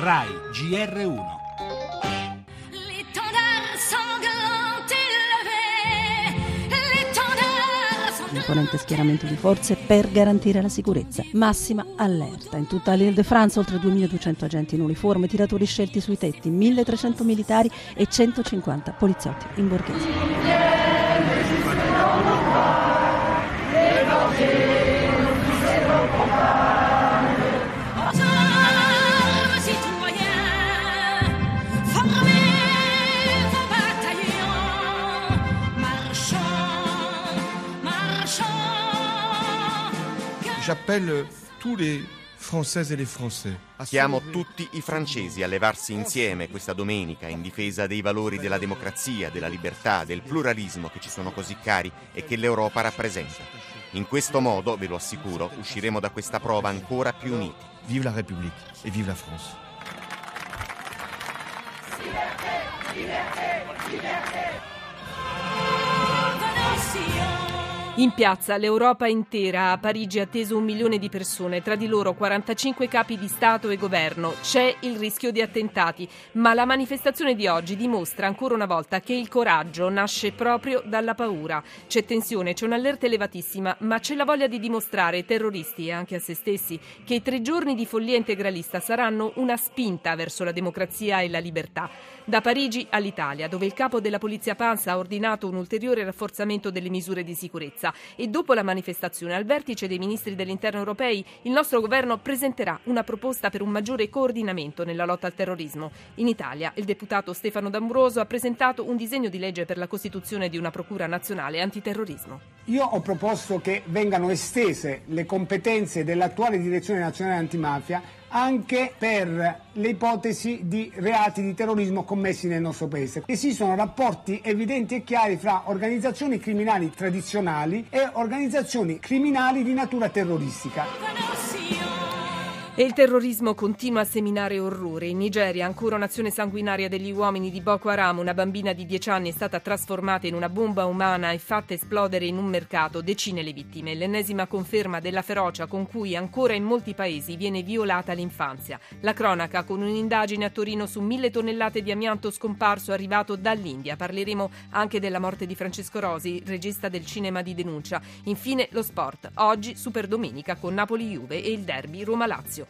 RAI GR1 imponente schieramento di forze per garantire la sicurezza. Massima allerta. In tutta l'Ile de France oltre 2200 agenti in uniforme, tiratori scelti sui tetti, 1300 militari e 150 poliziotti in borghese. J'appelle tous les Françaises et les Français. Chiamo tutti i francesi a levarsi insieme questa domenica in difesa dei valori della democrazia, della libertà, del pluralismo che ci sono così cari e che l'Europa rappresenta. In questo modo, ve lo assicuro, usciremo da questa prova ancora più uniti. Vive la République e vive la France. Liberté, liberté, liberté. In piazza l'Europa intera a Parigi atteso un milione di persone, tra di loro 45 capi di Stato e governo. C'è il rischio di attentati, ma la manifestazione di oggi dimostra ancora una volta che il coraggio nasce proprio dalla paura. C'è tensione, c'è un'allerta elevatissima, ma c'è la voglia di dimostrare ai terroristi e anche a se stessi che i tre giorni di follia integralista saranno una spinta verso la democrazia e la libertà. Da Parigi all'Italia, dove il capo della polizia Panza ha ordinato un ulteriore rafforzamento delle misure di sicurezza e dopo la manifestazione al vertice dei ministri dell'interno europei il nostro governo presenterà una proposta per un maggiore coordinamento nella lotta al terrorismo. In Italia il deputato Stefano D'Ambroso ha presentato un disegno di legge per la costituzione di una procura nazionale antiterrorismo. Io ho proposto che vengano estese le competenze dell'attuale direzione nazionale antimafia anche per le ipotesi di reati di terrorismo commessi nel nostro paese. Esistono rapporti evidenti e chiari fra organizzazioni criminali tradizionali e organizzazioni criminali di natura terroristica. E il terrorismo continua a seminare orrore. In Nigeria, ancora un'azione sanguinaria degli uomini di Boko Haram, una bambina di 10 anni è stata trasformata in una bomba umana e fatta esplodere in un mercato, decine le vittime. L'ennesima conferma della ferocia con cui ancora in molti paesi viene violata l'infanzia. La cronaca con un'indagine a Torino su mille tonnellate di amianto scomparso arrivato dall'India. Parleremo anche della morte di Francesco Rosi, regista del cinema di denuncia. Infine lo sport. Oggi Super Domenica con Napoli-Juve e il derby Roma-Lazio.